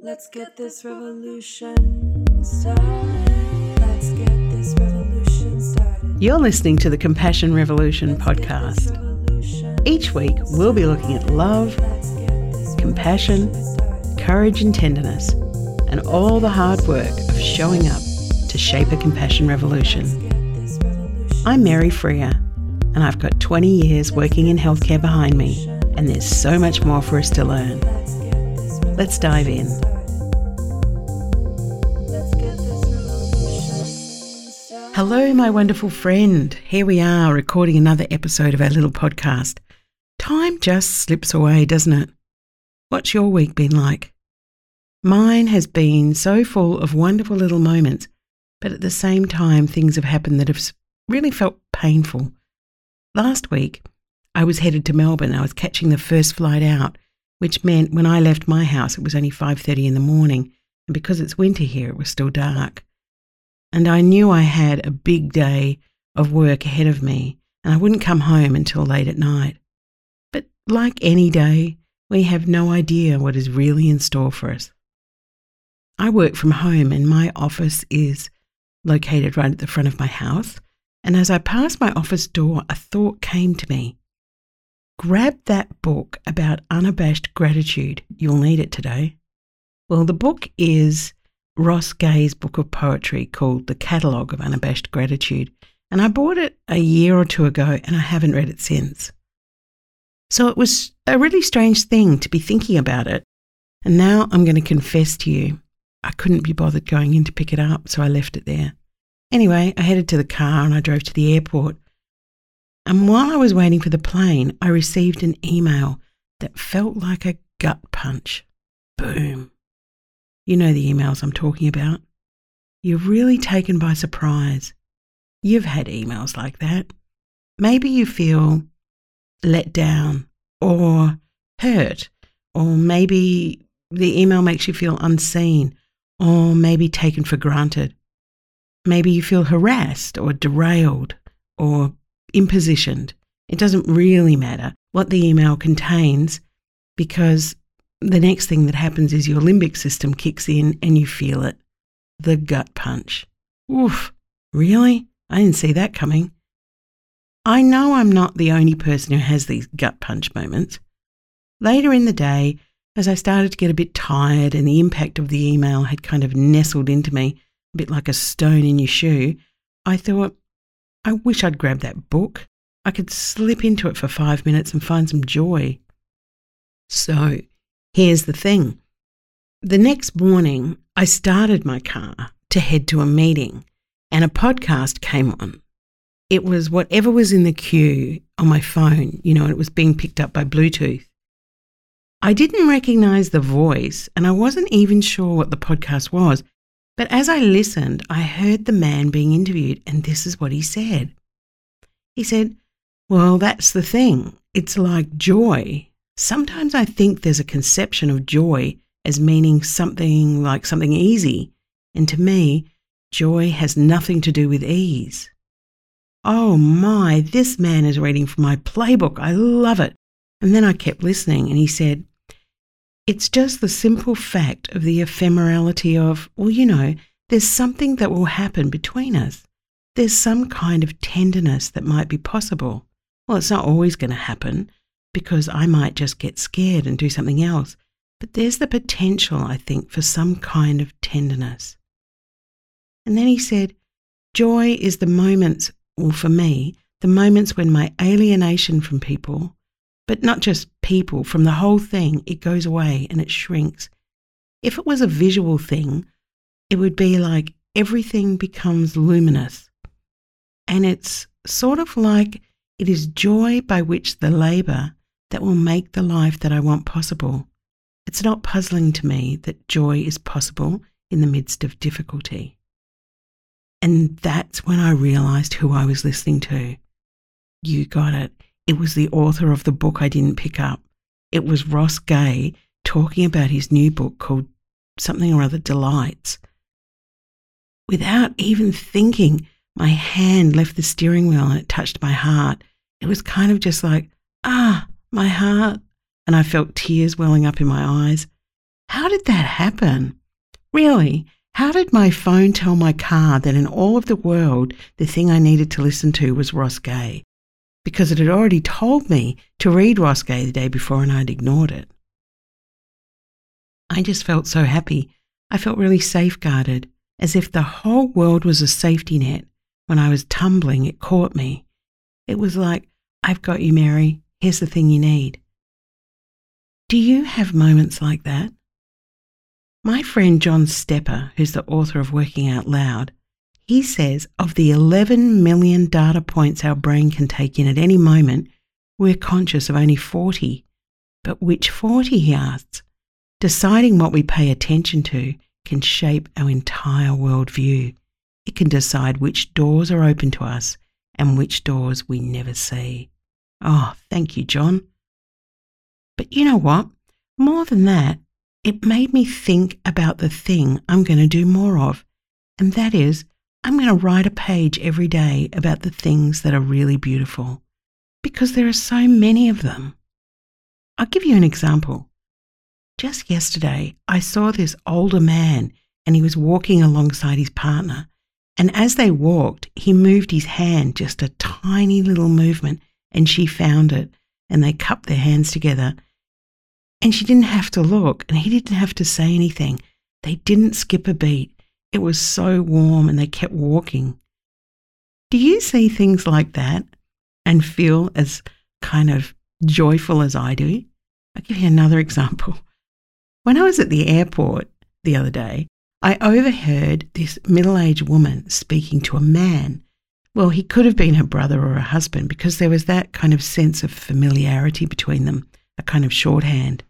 Let's get this revolution started. Let's get this revolution started. You're listening to the Compassion Revolution podcast. Each week, we'll be looking at love, compassion, courage, and tenderness, and all the hard work of showing up to shape a compassion revolution. I'm Mary Freer, and I've got 20 years working in healthcare behind me, and there's so much more for us to learn. Let's dive in. Hello, my wonderful friend. Here we are recording another episode of our little podcast. Time just slips away, doesn't it? What's your week been like? Mine has been so full of wonderful little moments, but at the same time, things have happened that have really felt painful. Last week, I was headed to Melbourne. I was catching the first flight out, which meant when I left my house, it was only 5:30 in the morning, and because it's winter here, it was still dark. And I knew I had a big day of work ahead of me, and I wouldn't come home until late at night. But like any day, we have no idea what is really in store for us. I work from home, and my office is located right at the front of my house. And as I passed my office door, a thought came to me. Grab that book about unabashed gratitude. You'll need it today. Well, the book is Ross Gay's book of poetry called The Catalogue of Unabashed Gratitude, and I bought it a year or two ago and I haven't read it since. So it was a really strange thing to be thinking about it. And now I'm going to confess to you, I couldn't be bothered going in to pick it up, so I left it there. Anyway, I headed to the car and I drove to the airport. And while I was waiting for the plane, I received an email that felt like a gut punch. Boom. You know the emails I'm talking about. You're really taken by surprise. You've had emails like that. Maybe you feel let down or hurt, or maybe the email makes you feel unseen or maybe taken for granted. Maybe you feel harassed or derailed or impositioned. It doesn't really matter what the email contains because the next thing that happens is your limbic system kicks in and you feel it. The gut punch. Oof, really? I didn't see that coming. I know I'm not the only person who has these gut punch moments. Later in the day, as I started to get a bit tired and the impact of the email had kind of nestled into me, a bit like a stone in your shoe, I thought, I wish I'd grabbed that book. I could slip into it for five minutes and find some joy. So, Here's the thing the next morning, I started my car to head to a meeting, and a podcast came on. It was whatever was in the queue on my phone, you know, it was being picked up by Bluetooth. I didn't recognize the voice, and I wasn't even sure what the podcast was. But as I listened, I heard the man being interviewed, and this is what he said. He said, Well, that's the thing. It's like joy. Sometimes I think there's a conception of joy as meaning something like something easy, and to me, joy has nothing to do with ease. Oh my, this man is reading from my playbook. I love it. And then I kept listening, and he said, It's just the simple fact of the ephemerality of, well, you know, there's something that will happen between us. There's some kind of tenderness that might be possible. Well, it's not always going to happen, because I might just get scared and do something else. But there's the potential, I think, for some kind of tenderness. And then he said, Joy is the moments, or for me, the moments when my alienation from people, but not just people, from the whole thing, it goes away and it shrinks. If it was a visual thing, it would be like everything becomes luminous. And it's sort of like it is joy by which the labour that will make the life that I want possible. It's not puzzling to me that joy is possible in the midst of difficulty. And that's when I realized who I was listening to. You got it. It was the author of the book I didn't pick up. It was Ross Gay talking about his new book called something or other Delights. Without even thinking, my hand left the steering wheel and it touched my heart. It was kind of just like, ah, my heart, and I felt tears welling up in my eyes. How did that happen? Really, how did my phone tell my car that in all of the world, the thing I needed to listen to was Ross Gay? Because it had already told me to read Ross Gay the day before and I'd ignored it. I just felt so happy. I felt really safeguarded, as if the whole world was a safety net. When I was tumbling, it caught me. It was like, I've got you, Mary. Here's the thing you need. Do you have moments like that? My friend John Stepper, who's the author of Working Out Loud, he says of the 11 million data points our brain can take in at any moment, we're conscious of only 40. But which 40, he asks? Deciding what we pay attention to can shape our entire worldview. It can decide which doors are open to us and which doors we never see. Oh, thank you, John. But you know what? More than that, it made me think about the thing I'm going to do more of. And that is, I'm going to write a page every day about the things that are really beautiful because there are so many of them. I'll give you an example. Just yesterday, I saw this older man and he was walking alongside his partner. And as they walked, he moved his hand just a tiny little movement and she found it and they cupped their hands together and she didn't have to look, and he didn't have to say anything. They didn't skip a beat. It was so warm, and they kept walking. Do you see things like that and feel as kind of joyful as I do? I'll give you another example. When I was at the airport the other day, I overheard this middle aged woman speaking to a man. Well, he could have been her brother or her husband because there was that kind of sense of familiarity between them, a kind of shorthand.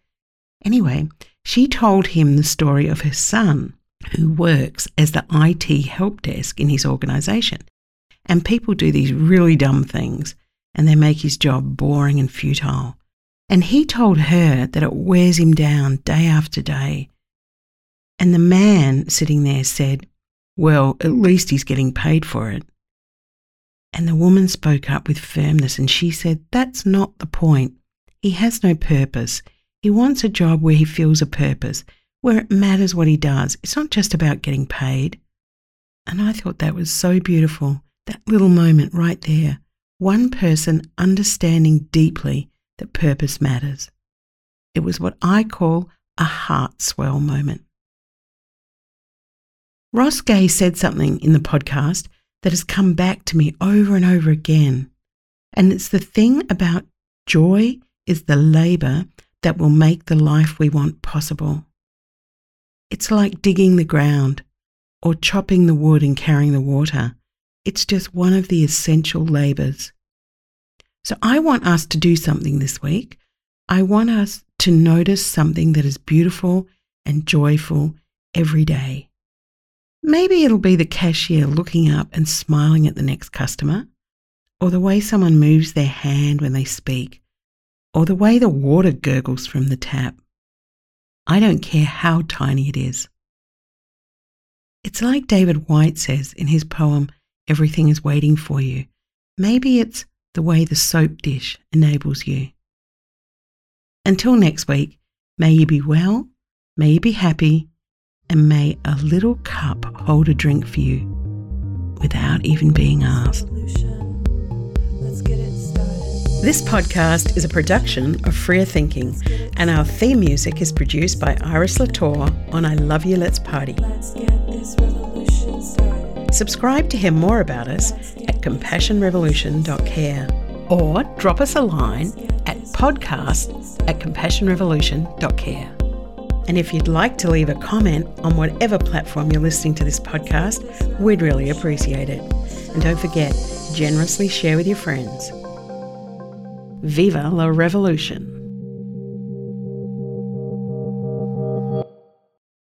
Anyway, she told him the story of her son, who works as the IT help desk in his organization. And people do these really dumb things and they make his job boring and futile. And he told her that it wears him down day after day. And the man sitting there said, Well, at least he's getting paid for it. And the woman spoke up with firmness and she said, That's not the point. He has no purpose. He wants a job where he feels a purpose, where it matters what he does. It's not just about getting paid. And I thought that was so beautiful, that little moment right there. One person understanding deeply that purpose matters. It was what I call a heart swell moment. Ross Gay said something in the podcast that has come back to me over and over again. And it's the thing about joy is the labour that will make the life we want possible. It's like digging the ground or chopping the wood and carrying the water. It's just one of the essential labours. So I want us to do something this week. I want us to notice something that is beautiful and joyful every day. Maybe it'll be the cashier looking up and smiling at the next customer, or the way someone moves their hand when they speak, or the way the water gurgles from the tap. I don't care how tiny it is. It's like David Whyte says in his poem, Everything is Waiting for You. Maybe it's the way the soap dish enables you. Until next week, may you be well, may you be happy, and may a little cup hold a drink for you without even being asked. This podcast is a production of Freer Thinking, and our theme music is produced by Iris Latour on I Love You Let's Party. Subscribe to hear more about us at compassionrevolution.care or drop us a line at podcast at compassionrevolution.care. And if you'd like to leave a comment on whatever platform you're listening to this podcast, we'd really appreciate it. And don't forget, generously share with your friends. Viva la Revolution!